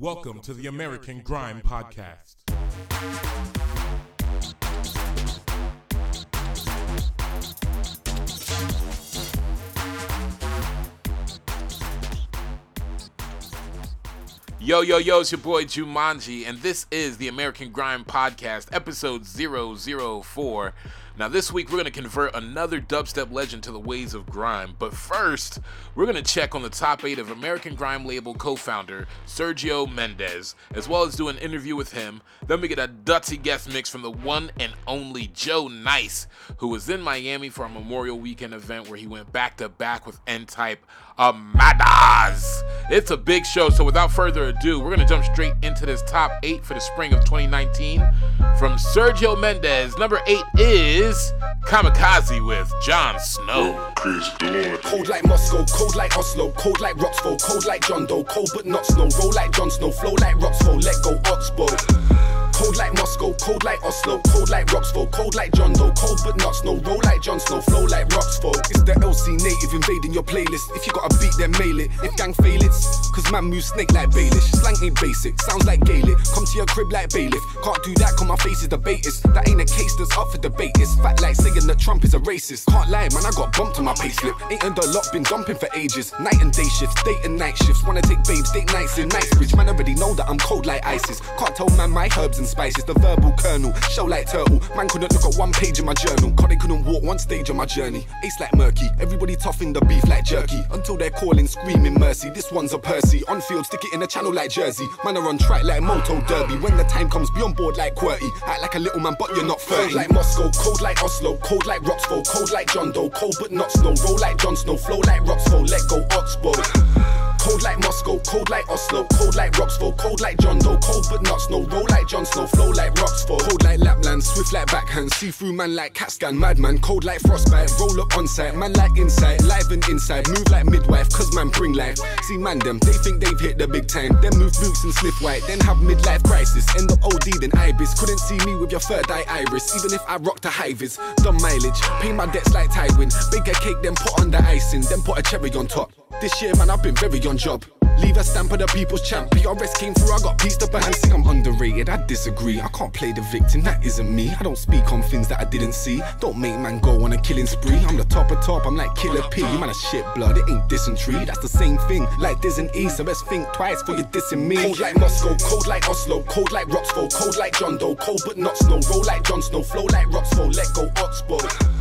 Welcome to the American Grime Podcast. Yo, yo, yo, it's your boy Jumanji, and this is the American Grime Podcast, episode 004. Now, this week we're going to convert another dubstep legend to the ways of grime, but first, we're going to check on the top eight of American Grime label co founder Sergio Mendes, as well as do an interview with him. Then we get a Dutzy guest mix from the one and only Joe Nice, who was in Miami for a Memorial Weekend event where he went back to back with N Type Amadas. It's a big show, so without further ado, we're going to jump straight into this top eight for the spring of 2019. From Sergio Mendes, number eight is Kamikaze with Jon Snow. Cold like Moscow, cold like Oslo, cold like Roxford, cold like John Doe, cold but not snow, roll like Jon Snow, flow like Roxford, let go Oxbow. Cold like Moscow, cold like Oslo, cold like Roxford, cold like John Doe, cold but not snow, roll like Jon Snow, flow like Roxford. It's the LC native invading your playlist. If you got a beat, then mail it. If gang fail it, cause man moves snake like Baelish. Slang ain't basic, sounds like Gaelic. Come to your crib like bailiff. Can't do that, cause my face is the baitist. That ain't a case that's up for debate. It's fat like saying that Trump is a racist. Can't lie, man, I got bumped on my payslip. Ain't under lot, been dumping for ages. Night and day shifts, day and night shifts. Wanna take babes, date nights in Knightsbridge. Man, already know that I'm cold like ISIS. Can't tell man my herbs and spices. The verbal kernel, show like turtle. Man couldn't look at one page in my journal. Cause they couldn't walk one stage on my journey. Ace like murky, everybody tough in the beef like jerky. Until they're calling, screaming mercy. This one's a Percy. On field, stick it in the channel like Jersey. Man are on track like Moto Derby. When the time comes, be on board like QWERTY. Act like a little man, but you're not 30. Cold like Moscow, cold like Oslo, cold like Roxford, cold like John Doe, cold but not snow. Roll like Jon Snow, flow like Roxford, let go Oxbow. Cold like Moscow, cold like Oslo, cold like Roxford, cold like John Doe, cold but not snow. Roll like Jon Snow, flow like Roxford. Cold like Lapland, swift like backhand, see through man like cat scan, madman. Cold like frostbite, roll up on site, man like inside, live and inside, move like midwife, cause man bring life. See man them, they think they've hit the big time. Then move boots and sniff white, then have midlife crisis. End up OD then ibis. Couldn't see me with your third eye iris, even if I rocked a high vis. Done mileage, pay my debts like Tywin. Bake a cake, then put on the icing, then put a cherry on top. This year, man, I've been very on job. Leave a stamp of the people's champ. PRS came through, I got pieced up and think I'm underrated. I disagree. I can't play the victim, that isn't me. I don't speak on things that I didn't see. Don't make man go on a killing spree. I'm the top of top, I'm like Killer P. You man a shit blood, it ain't dysentery. That's the same thing, like Diz and E. So let's think twice for you dissing me. Cold like Moscow, cold like Oslo, cold like Roxford, cold like John Doe, cold but not snow. Roll like Jon Snow, flow like Roxford, let go Oxbow.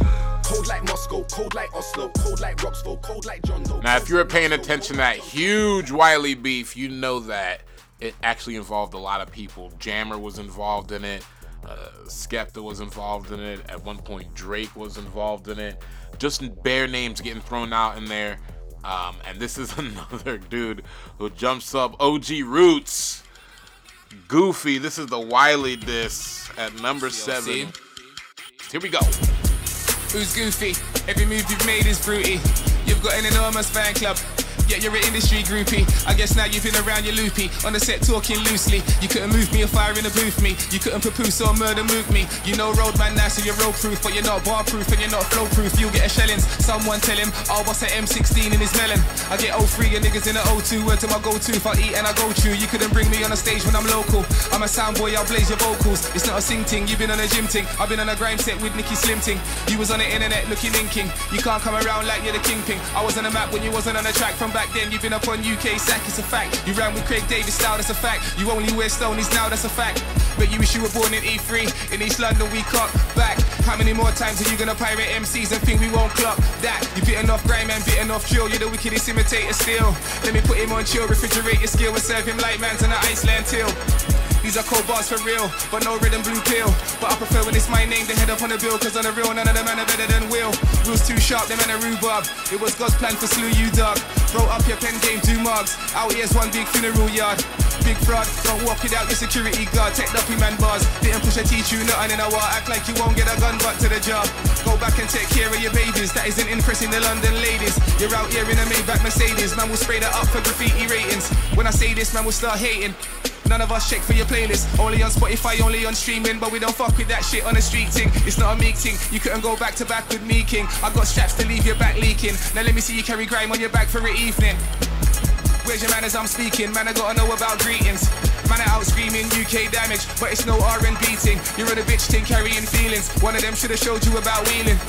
Cold like Moscow, cold like Oslo, cold like Roxford, cold like John Doe. Now, if you were paying attention to that huge Wiley beef, you know that it actually involved a lot of people. Jammer was involved in it. Uh, Skepta was involved in it. At one point, Drake was involved in it. Just bare names getting thrown out in there. Um, and this is another dude who jumps up. OG Roots, Goofy. This is the Wiley diss at number seven. Here we go. Who's goofy? Every move you've made is fruity. You've got an enormous fan club. Yeah, you're an industry groupie. I guess now you've been around your loopy. On the set talking loosely. You couldn't move me or fire in the booth me. You couldn't papoose or murder move me. You know roadman now, so you're road proof, but you're not bar proof and you're not flow proof. You'll get a shellings. Someone tell him, oh, what's an M16 in his melon? I get 03 and niggas in the O2. Where to my go to? If I eat and I go true. You couldn't bring me on a stage when I'm local. I'm a sound boy, I'll blaze your vocals. It's not a sing ting. You've been on a gym ting. I've been on a grime set with Nicky Slim ting. You was on the internet looking inking. You can't come around like you're the kingpin. I was on the map when you wasn't on the track. From back then, you've been up on UK sack, it's a fact. You ran with Craig Davis style, that's a fact. You only wear stonies now, that's a fact. But you wish you were born in E3. In East London, we cut back. How many more times are you gonna pirate MCs and think we won't clock that? You bitten off grime and bitten off drill. You're the wickedest imitator still. Let me put him on chill, refrigerate your skill and serve him like man's on an Iceland till. These are cold bars for real, but no red and blue pill. But I prefer when it's my name, they head up on the bill, cause on the real, none of them man are better than Will. Will's too sharp, them man a rhubarb. It was God's plan for slew you, dog. Roll up your pen game, do mugs. Out here's one big funeral yard. Big fraud, don't walk it out, your security guard. Take duffy man bars. Didn't push a teach you nothing in a. Act like you won't get a gun butt to the job. Go back and take care of your babies. That isn't impressing the London ladies. You're out here in a Maybach Mercedes. Man will spray that up for graffiti ratings. When I say this, man will start hating. None of us check for your playlist. Only on Spotify, only on streaming. But we don't fuck with that shit on the street thing. It's not a meek thing. You couldn't go back to back with me, King. I got straps to leave your back leaking. Now let me see you carry grime on your back for an evening. Where's your manners? I'm speaking. Man, I gotta know about greetings. Man, I out screaming UK damage, but it's no R&B thing. You're on a bitch thing carrying feelings. One of them should have showed you about wheeling.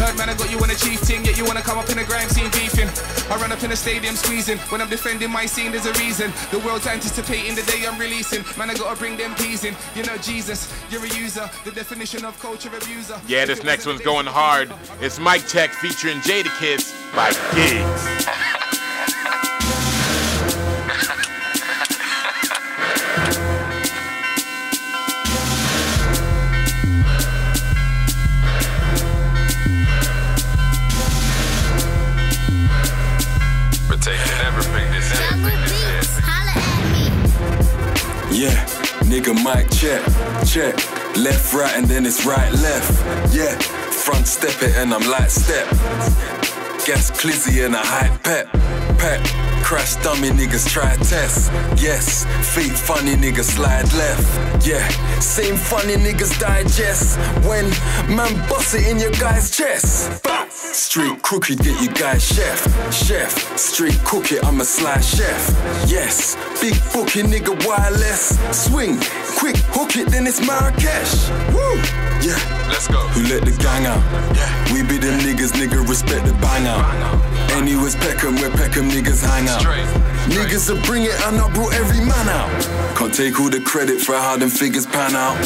Heard man, I got you on a chief thing, yet you wanna come up in a grime scene beefing. I run up in the stadium squeezing. When I'm defending my scene, there's a reason. The world's anticipating the day I'm releasing. Man, I gotta bring them peas in. You know Jesus, you're a user. The definition of culture abuser. Yeah, this next one's going hard. It's Mic Check featuring Jada Kids by Giggs. Nigga mic check, check. Left, right, and then it's right, left. Yeah, front step it and I'm light step. Gas clizzy and a high pep, pep. Crash dummy niggas try test. Yes, feet funny niggas slide left. Yeah, same funny niggas digest. When man bust it in your guy's chest. Bah! Street crooked get you guys chef, chef. Street cook it, I'm a sly chef. Yes, big bookie nigga wireless. Swing, quick hook it, then it's Marrakesh. Woo! Yeah. Let's go. Who let the gang out? We be them niggas, nigga, respect the bang out. Anyways, Peckham, where Peckham niggas hang out. Straight. Niggas will bring it and I brought every man out. Can't take all the credit for how them figures pan out.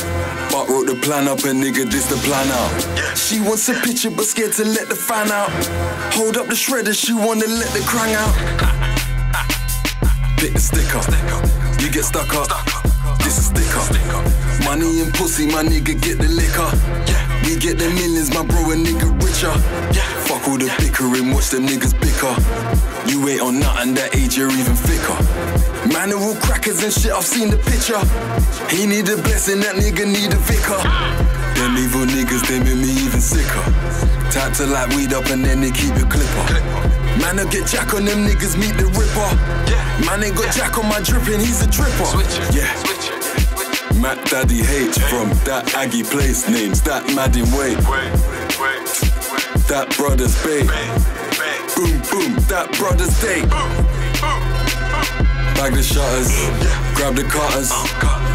But wrote the plan up and nigga, this the plan out. She wants a picture but scared to let the fan out. Hold up the shredder, she wanna let the crang out. Pick the stick sticker. You get stuck up. This is sticker. Money and pussy, my nigga get the liquor. We get the millions, my bro, a nigga richer. Fuck all the bickering, watch them niggas bicker. You ain't on nothing, that age you're even thicker. Man they're all crackers and shit, I've seen the picture. He need a blessing, that nigga need a vicar. Them evil niggas, they make me even sicker. Type to light weed up and then they keep it clipper. Man, I get jack on them niggas, meet the ripper. Man ain't got jack on my dripping, he's a dripper. Yeah. Matt Daddy H from that Aggie place names, that Madden way. That brother's bay. Boom, boom, that brother's day. Bag the shutters, grab the cutters,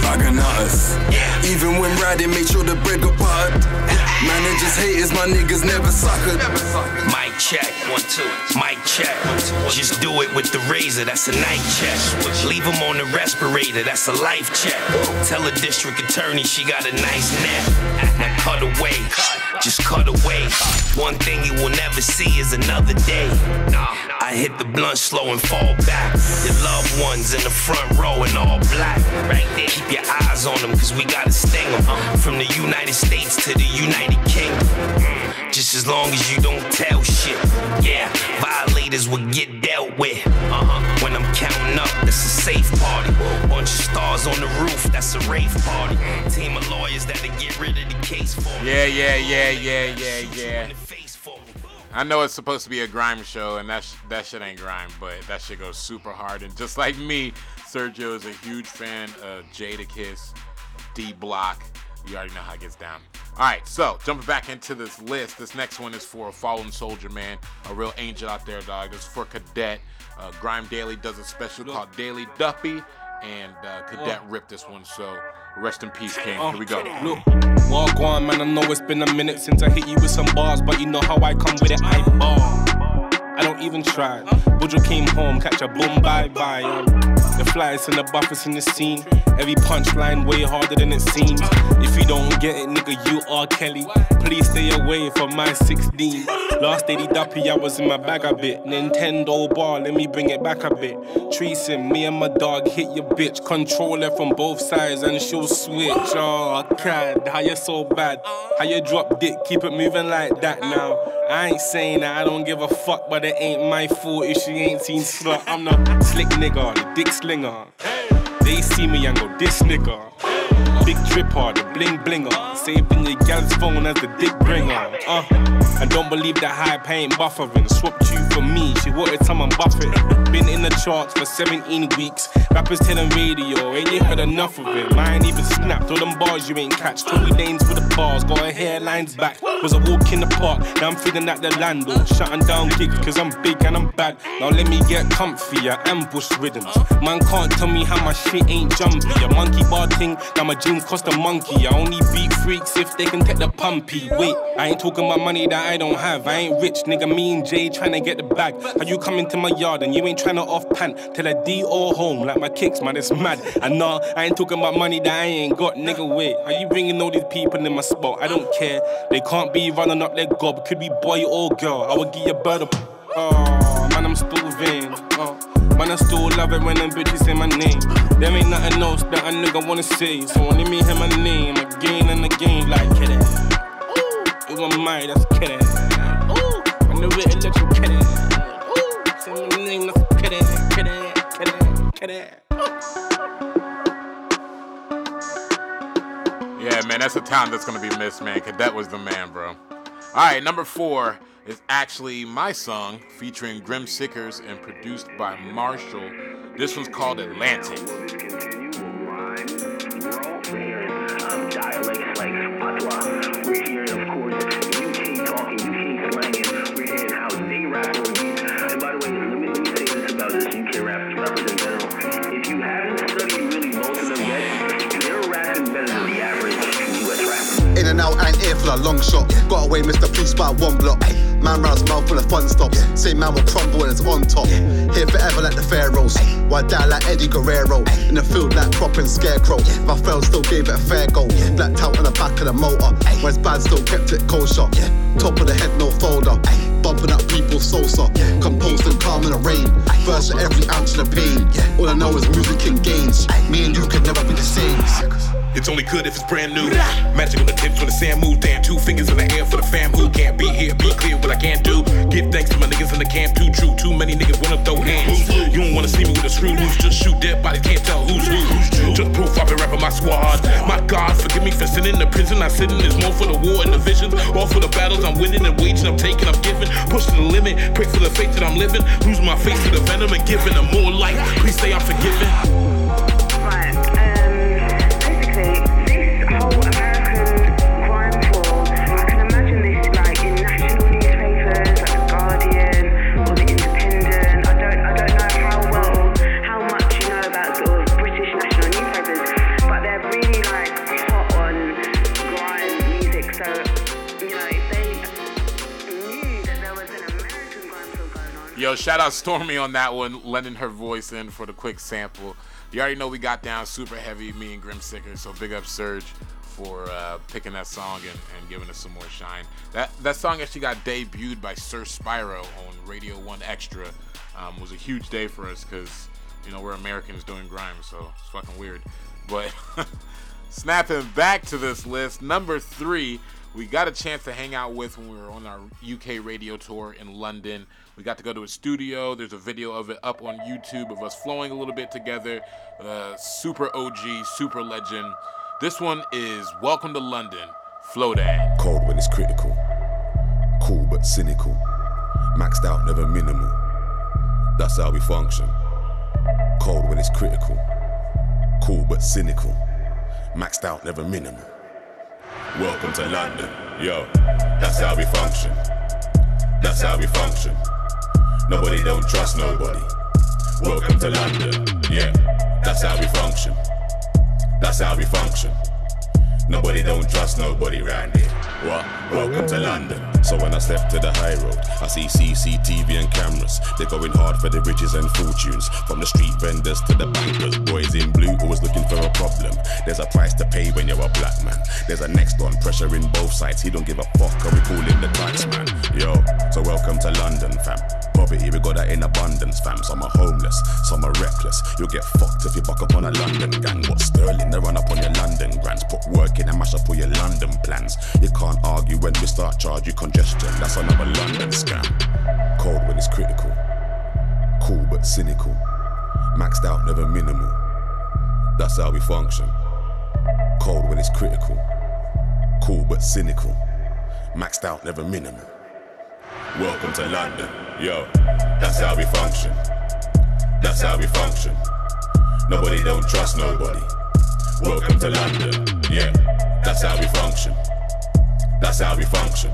bag of nutters. Even when riding, make sure the bread got buttered. Managers haters, my niggas never suckered. Mic check, one, two. Mic check. Just do it with the razor, that's a night check. Leave him on the respirator, that's a life check. Tell a district attorney she got a nice neck. Now cut away, just cut away. One thing you will never see is another day. I hit the blunt slow and fall back. Your loved ones in the front row in all black. Right there, keep your eyes on them, cause we gotta sting them. From the United States to the United Kingdom. Just as long as you don't tell shit. Yeah, violators will get dealt with. Uh-huh. When I'm counting up, that's a safe party. Bunch of stars on the roof, that's a rave party. Team of lawyers that'll get rid of the case for me. Yeah, yeah, yeah, yeah, yeah, yeah. in the face for me. I know it's supposed to be a grime show, and that sh- that shit ain't grime, but that shit goes super hard. And just like me, Sergio is a huge fan of Jadakiss, D Block. You already know how it gets down. All right, so jumping back into this list, this next one is for a fallen soldier, man, a real angel out there, dog. This is for Cadet. Uh, GRM Daily does a special called Daily Duppy, and uh, Cadet ripped this one. So rest in peace, King. Here we go. Look, walk on, man. I know it's been a minute since I hit you with some bars, but you know how I come with it. I ball. I don't even try. Bujo came home, catch a boom, bye bye. Um, the flies and the buffers in the scene. Every punchline way harder than it seems. If you don't get it, nigga, you are Kelly. Please stay away from my 16. Last 80 duppy, I was in my bag a bit. Nintendo bar, let me bring it back a bit. Treason, me and my dog hit your bitch. Control her from both sides and she'll switch. Oh, God, how you so bad? How you drop dick, keep it moving like that now. I ain't saying that I don't give a fuck, but it ain't my fault if she ain't seen slut. I'm the slick nigga, the dick slinger. They see me and go, this nigga. Big dripper, the bling blinger. Saved in your gal's phone as the dick bringer. Uh, And don't believe the hype, I ain't buffering. Swapped you for me, she wanted someone buffing. Been in the charts for 17 weeks. Rappers telling radio, ain't you heard enough of it? Mine even snapped, all them bars you ain't catch. Tory Lanez with the bars, got her hairlines back. Was a walk in the park, now I'm feeling at the landlord. Shutting down gigs, cause I'm big and I'm bad. Now let me get comfy, I ambush rhythms. Man can't tell me how my shit ain't jumpy. A monkey bar thing, now my jeans cost a monkey. I only beat freaks if they can take the pumpy. Wait, I ain't talking about money that I don't have. I ain't rich, nigga. Me and Jay trying to get the bag. Are you coming to my yard and you ain't trying to off pant till a D or home like my kicks, man. It's mad. And nah, I ain't talking about money that I ain't got, nigga. Wait, are you bringing all these people in my spot? I don't care. They can't be running up their gob. Could be boy or girl. I would give you a bird. Of- oh, man, I'm still vain. Oh. Man, I still love it when them bitches say my name. There ain't nothing else that a nigga wanna say. So only me hear my name again and again, like it was mine, that's kid Ooh, the written let you kid Ooh, say my name, that's kid kid kid kid Yeah, man, that's a talent that's gonna be missed, man. Cadet was the man, bro. All right, number four is actually my song featuring Grim Sickers and produced by Marshall. This one's called Atlantic. And out, I ain't here for the long shot. Got away, Mr. Police by one block. Man rounds mouth full of fun stops. Same man will crumble when it's on top. Here forever like the pharaohs. Why die like Eddie Guerrero? In the field like prop and scarecrow. If I failed, still gave it a fair go. Blacked out on the back of the motor. When it's bad, still kept it kosher. Top of the head, no folder. Bumping up people's salsa. Composed and calm in the rain. Verse for every ounce of the pain. Yeah. All I know is music and gains. Me and you can never be the same. It's only good if it's brand new. Magic on the tips when the sand moves. Damn, two fingers in the air for the fam who can't be here. Be clear what I can't do. Give thanks to my niggas in the camp. Too true. Too many niggas wanna throw hands. You don't wanna see me with a screw loose. Just shoot dead bodies. Can't tell who's who. Just proof I've been rapping my squad. My God, forgive me for sitting in the prison. I sit in this more for the war and the visions. All for the battles I'm winning and waging. I'm taking, I'm giving. Push to the limit. Pray for the faith that I'm living. Losing my face to the venom and giving them more light. Please say I'm forgiven. Shout out Stormy on that one, lending her voice in for the quick sample. You already know we got down super heavy, me and Grim Sicker, so big up Surge for uh, picking that song and, and giving us some more shine. That that song actually got debuted by Sir Spyro on Radio 1Xtra. Um, was a huge day for us because, you know, we're Americans doing grime, so it's fucking weird. But snapping back to this list, number three, we got a chance to hang out with when we were on our UK radio tour in London. We got to go to a studio. There's a video of it up on YouTube of us flowing a little bit together. Uh, super OG, super legend. This one is Welcome to London, Flowdan. Cold when it's critical. Cool but cynical. Maxed out, never minimal. That's how we function. Cold when it's critical. Cool but cynical. Maxed out, never minimal. Welcome to London. Yo, that's how we function. That's how we function. Nobody don't trust nobody. Welcome to London. Yeah, that's how we function. That's how we function. Nobody don't trust nobody round here. What? Welcome to London. So when I step to the high road, I see CCTV and cameras. They're going hard for the riches and fortunes. From the street vendors to the bankers. Boys in blue always looking for a problem. There's a price to pay when you're a black man. There's a next on pressure in both sides. He don't give a fuck, and we call him the tax man. Yo, so welcome to London, fam. Poverty, we got that in abundance, fam. Some are homeless, some are reckless. You'll get fucked if you buck up on a London gang. What Sterling, they run up on your London grants. Put work in and mash up all your London plans. You can't argue when we start charge you congestion. That's another London scam. Cold when it's critical. Cool but cynical. Maxed out, never minimal. That's how we function. Cold when it's critical. Cool but cynical. Maxed out, never minimal. Welcome to London. Yo, that's how we function. That's how we function. Nobody don't trust nobody. Welcome to London. Yeah, that's how we function. That's how we function.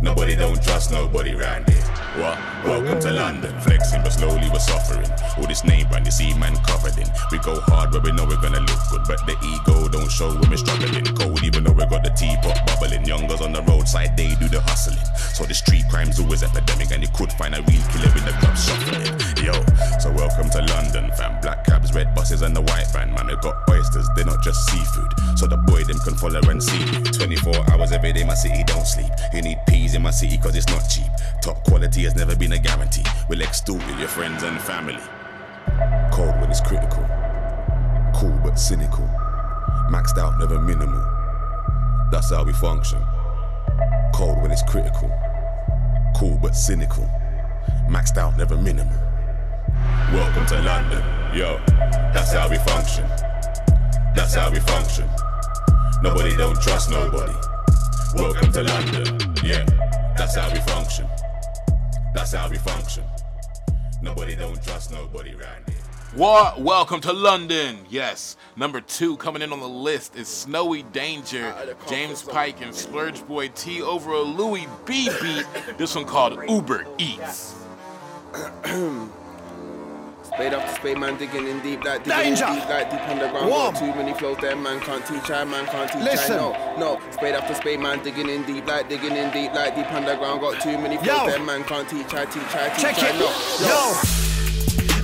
Nobody don't trust nobody round here. What? Welcome to London. Flexing, but slowly we're suffering. All this name brand, this E-man covered in. We go hard where we know we're gonna look good, but the ego don't show when we're struggling. Cold, even though we got the teapot bubbling. Youngers on the roadside, they do the hustling. So the street crime's always epidemic, and you could find a real killer in the club shuffling. Yo, so welcome to London, fam. Black cabs, red buses, and the white van. Man, we got oysters, they're not just seafood. So the boy them can follow and see. 24 hours every day, my city don't sleep. You need peas in my city, cause it's not cheap. Top quality has never been a guarantee. We'll extort your friends and family. Cold when it's critical. Cool but cynical. Maxed out, never minimal. That's how we function. Cold when it's critical. Cool but cynical. Maxed out, never minimal. Welcome to London. Yo, that's how we function. That's how we function. Nobody don't trust nobody. Welcome to London. Yeah, that's how we function. That's how we function. Nobody don't trust nobody round here. What? Welcome to London. Yes. Number two coming in on the list is Snowy Danger, James Pike, and Splurge Boy T over a Louis B beat. This one called Uber Eats. Spade after spade, man, digging in deep, like digging Danger. in deep, like deep underground. Warm. Too many flows there, man can't teach I, man can't teach Listen. I. No, no. Spade after spade, man, digging in deep, like digging in deep, like deep underground. Got too many flows Yo. there, man can't teach I, teach I, teach Check I. it. No, Yo.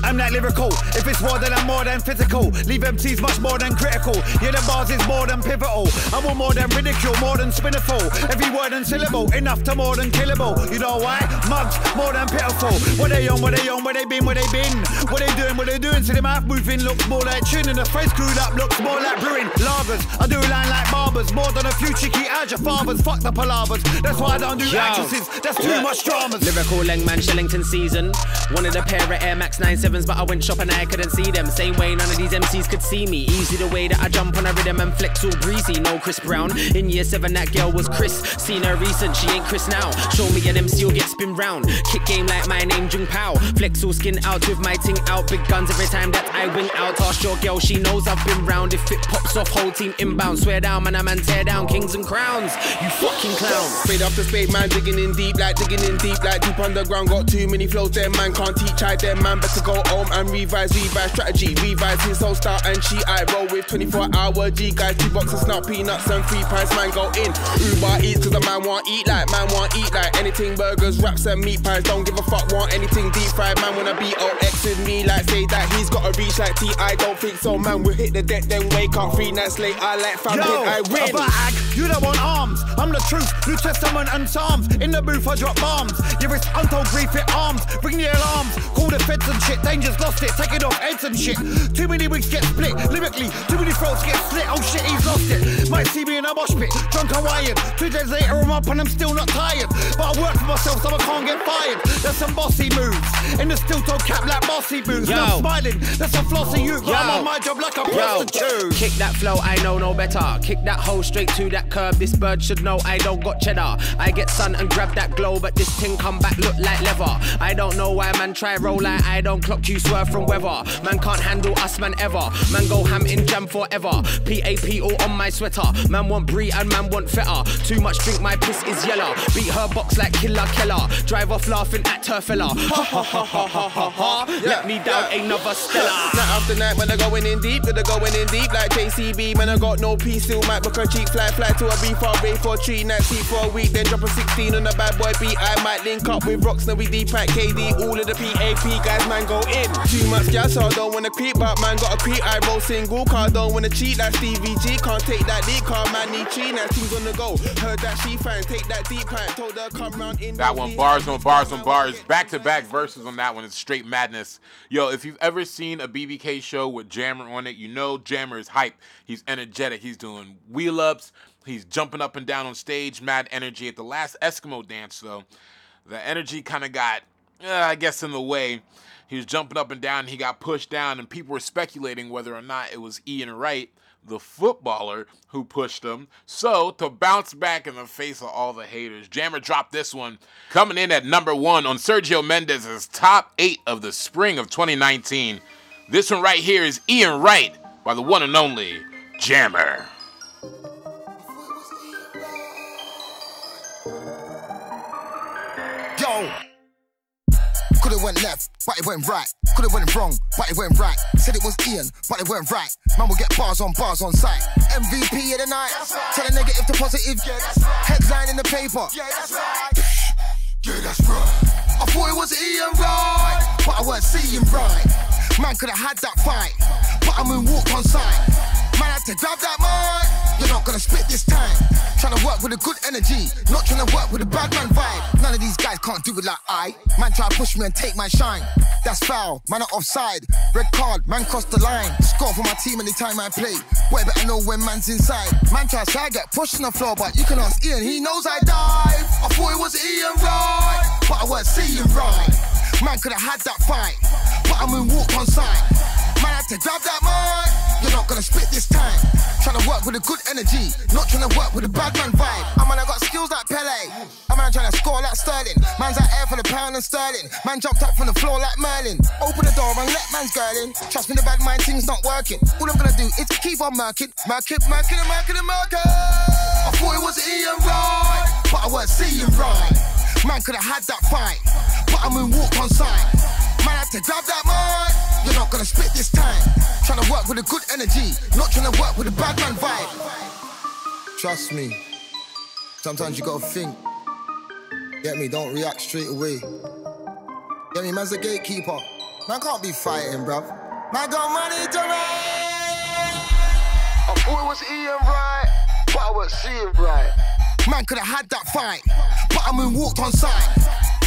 I'm that lyrical. If it's more than I'm more than physical. Leave MCs much more than critical. Yeah, the bars is more than pivotal. I want more than ridicule, more than spinniful. Every word and syllable, enough to more than killable. You know why? Mugs, more than pitiful. What they on, what they on, where they been, where they been. What they doing, what they doing. See the mouth moving looks more like chin. And the face screwed up looks more like brewing. Lagers, I do line like barbers. More than a few cheeky as your fathers. Fuck the palavers. That's why I don't do Yo. actresses. That's too Yeah. much dramas. Lyrical Lengman Shillington season. Wanted a pair of Air Max 97s, but I went shopping I couldn't see them. Same way none of these MCs could see me. Easy the way that I jump on a rhythm and flex all breezy. No Chris Brown. In year seven, that girl was Chris. Seen her recent, she ain't Chris now. Show me an MC will get spin round. Kick game like my name Jung Pao. Flex all skin out with my ting out. Big guns every time that I wing out. Ask your girl, she knows I've been round. If it pops off, whole team inbound. Swear down, man, I'm man tear down kings and crowns. You fucking clowns. Spade after spade, man, digging in deep, like digging in deep, like deep underground. Got too many flows there, man, can't teach I. Them man, better go home and revise, revise strategy, revise his whole style and cheat. I roll with 24 hour G guys, two boxes, snap peanuts and free pies, man, go in. Uber eats, cause the man want eat like, man want eat like anything, burgers, wraps and meat pies. Don't give a fuck, want anything deep fried, man, wanna be OX with me, like say that he's gotta reach like T. I don't think so, man, we'll hit the deck, then wake up three nights late. I like fam, Yo, I win. a bag, you don't want arms. I'm the truth, New Testament and Psalms. In the booth, I drop bombs. Yeah, it's untold grief, it arms. Bring the alarms, call the feds and shit. Danger's lost it, take it off heads and shit. Too many wigs get split, lyrically. Too many throats get slit. Oh shit, he's lost it. Might see me in a mosh pit, drunk wired. Two days later, I'm up and I'm still not tired. But I work for myself, so I can't get fired. There's some bossy moves in the steel toe cap like bossy boots. Yo. Now smiling, there's some flossy you. Yo. I'm on my job like a prostitute. kick that flow, I know no better. Kick that hole straight to that curb. This bird should know I don't got cheddar. I get sun and grab that glow, but this thing come back look like leather. I don't know why man try roll like I don't clock you swerve from weather. Man can't handle us man ever. Man go ham in jam forever. PAP all on my sweater. Man want brie and man want feta. Too much drink, my piss is yellow. Beat her box like killer killer. Drive off laughing at her fella. Ha ha ha ha ha ha ha. Let me down another Stella. Night after night, man, I'm going in deep, they're going in deep like JCB. Man, I got no peace, still might book a cheek, fly, fly to a B for a for three nights, sleep for a week, then drop a 16 on a bad boy beat. I might link up with Rocks, now we deep at KD, all of the PAP guys, man, go in. Too much gas, so I don't wanna creep, but man, got a creep. I roll single car, don't wanna cheat like Stevie G. Can't take that deep car, man, need three nights, things on the go. Heard that she fine, take that deep pipe, told her come round in. That one, bars on bars on bars, back to back verses on that one. It's straight madness. Yo, if you've ever seen a BBK show with Jammer on it, you know Jammer is hype. He's energetic. He's doing wheel ups. He's jumping up and down on stage, mad energy. At the last Eskimo dance, though, the energy kind of got uh, I guess in the way. He was jumping up and down. He got pushed down, and people were speculating whether or not it was Ian Wright, the footballer, who pushed him. So, to bounce back in the face of all the haters, Jammer dropped this one, coming in at number one on Sergio Mendes's top eight of the spring of 2019. This one right here is Ian Wright by the one and only Jammer. Have went left, but it went right. Could have went wrong, but it went right. Said it was Ian, but it went right. Man will get bars on bars on sight. MVP of the night. Tell a negative to positive. Headline in the paper. Yeah, that's right. Yeah, that's right. I thought it was Ian right, but I weren't seeing right. Man could have had that fight, but I moonwalked on sight. Man had to grab that mic. You're not gonna spit this time. Trying to work with a good energy, not trying to work with a bad man vibe. None of these guys can't do it like I. Man try to push me and take my shine. That's foul, man are offside. Red card, man crossed the line. Score for my team anytime I play. Boy, better know when man's inside. Man try to I get pushed on the floor, but you can ask Ian, he knows I dive. I thought it was Ian right, but I weren't seeing right. Man could have had that fight, but I moonwalked on sight. Man had to grab that mic. You're not gonna spit this time. Trying to work with a good energy, not trying to work with a bad man vibe. I man, I got skills like Pele. I man, trying to score like Sterling. Man's out air for the pound and sterling. Man jumped up from the floor like Merlin. Open the door and let man's girl in. Trust me, the bad mind thing's not working. All I'm gonna do is keep on murking, murking, murking, and murking, murking. I thought it was Ian right, but I weren't seeing right. Man could have had that fight, but I moonwalked on sight. Man had to grab that mic. You're not gonna spit this time. Trying to work with a good energy, not trying to work with a bad man vibe. Trust me. Sometimes you gotta think. Get me? Don't react straight away. Get me? Man's a gatekeeper. Man can't be fighting, bruv. Man got money to make. I thought it was Ian right, but I was seeing right. Man could have had that fight, but I moonwalked on sight.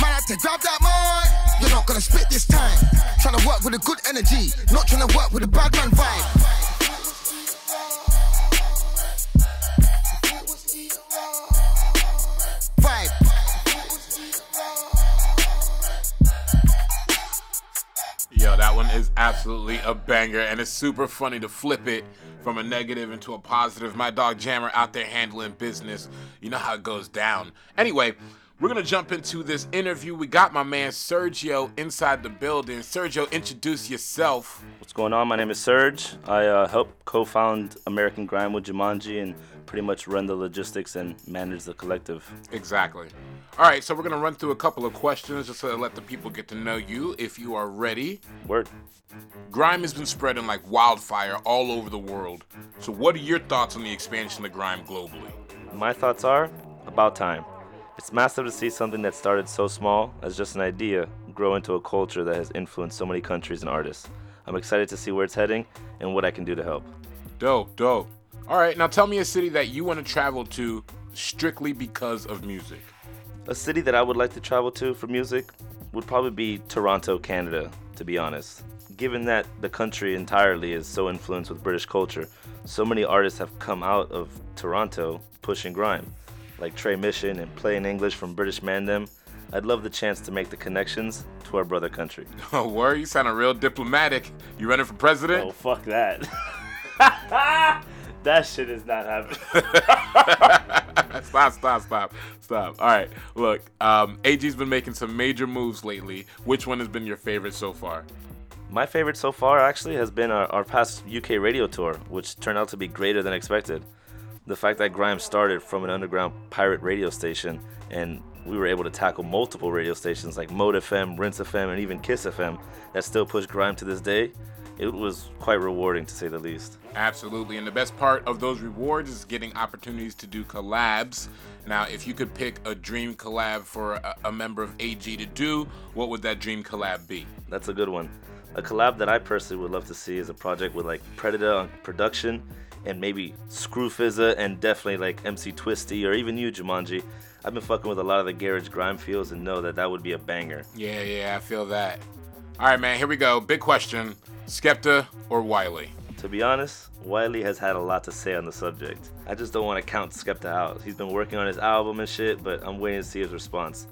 Man had to grab that mic. You're not gonna spit this time. Trying to work with a good energy, not trying to work with a bad man vibe. Yo, that one is absolutely a banger, and it's super funny to flip it from a negative into a positive. My dog Jammer out there handling business. You know how it goes down. Anyway, we're gonna jump into this interview. We got my man Sergio inside the building. Sergio, introduce yourself. What's going on? My name is Serge. I uh, help co-found American Grime with Jumanji and pretty much run the logistics and manage the collective. Exactly. All right, so we're gonna run through a couple of questions just to let the people get to know you. If you are ready. Word. Grime has been spreading like wildfire all over the world. So, what are your thoughts on the expansion of grime globally? My thoughts are about time. It's massive to see something that started so small as just an idea grow into a culture that has influenced so many countries and artists. I'm excited to see where it's heading and what I can do to help. Dope, dope. All right, now tell me a city that you want to travel to strictly because of music. A city that I would like to travel to for music would probably be Toronto, Canada, to be honest. Given that the country entirely is so influenced with British culture, so many artists have come out of Toronto pushing grime, like Tre Mission and Plain English from British Mandem. I'd love the chance to make the connections to our brother country. Oh, word, you sounding real diplomatic. You running for president? Oh, fuck that. that shit is not happening. stop, stop, stop, stop. All right, look, um, AG's been making some major moves lately. Which one has been your favorite so far? My favorite so far actually has been our, our past UK radio tour, which turned out to be greater than expected. The fact that Grime started from an underground pirate radio station and we were able to tackle multiple radio stations like Mode FM, Rinse FM, and even Kiss FM that still push Grime to this day, it was quite rewarding to say the least. Absolutely. And the best part of those rewards is getting opportunities to do collabs. Now, if you could pick a dream collab for a, a member of AG to do, what would that dream collab be? That's a good one. A collab that I personally would love to see is a project with like Preditah on production and maybe Scrufizzer and definitely like MC Twisty or even you, Jumanji. I've been fucking with a lot of the garage grime feels and know that that would be a banger. Yeah, yeah, I feel that. All right, man, here we go. Big question Skepta or Wiley? To be honest, Wiley has had a lot to say on the subject. I just don't want to count Skepta out. He's been working on his album and shit, but I'm waiting to see his response.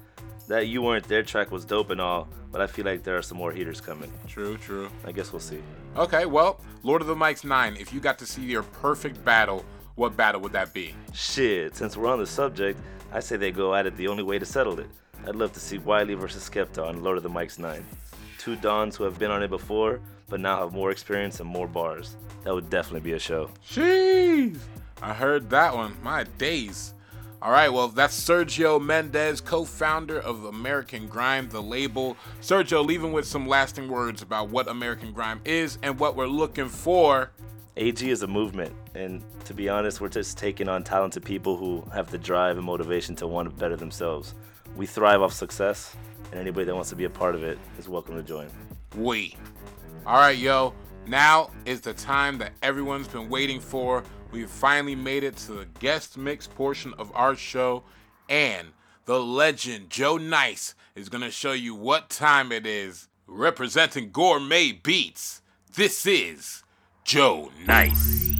That You Weren't There track was dope and all, but I feel like there are some more heaters coming. True, true. I guess we'll see. Okay, well, Lord of the Mics 9, if you got to see your perfect battle, what battle would that be? Shit, since we're on the subject, I say they go at it the only way to settle it. I'd love to see Wiley versus Skepta on Lord of the Mics 9. Two Dons who have been on it before, but now have more experience and more bars. That would definitely be a show. Jeez. I heard that one. My days. All right, well, that's Sergio Mendes, co founder of American Grime, the label. Sergio, leaving with some lasting words about what American Grime is and what we're looking for. AG is a movement, and to be honest, we're just taking on talented people who have the drive and motivation to want to better themselves. We thrive off success, and anybody that wants to be a part of it is welcome to join. We. All right, yo. Now is the time that everyone's been waiting for. We've finally made it to the guest mix portion of our show, and the legend Joe Nice is going to show you what time it is. Representing Gourmet Beats, this is Joe Nice.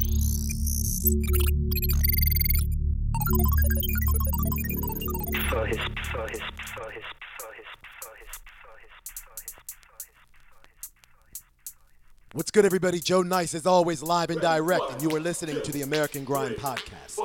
His, his, What's good, everybody? Joe Nice is always live and direct, and you are listening to the American Grime Podcast.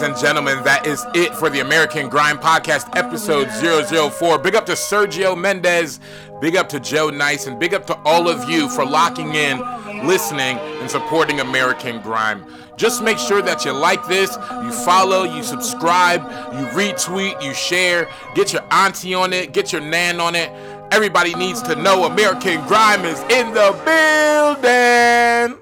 Ladies and gentlemen, that is it for the American Grime Podcast, episode 004. Big up to Sergio Mendes, big up to Joe Nice, and big up to all of you for locking in, listening, and supporting American Grime. Just make sure that you like this, you follow, you subscribe, you retweet, you share, get your auntie on it, get your nan on it. Everybody needs to know American Grime is in the building.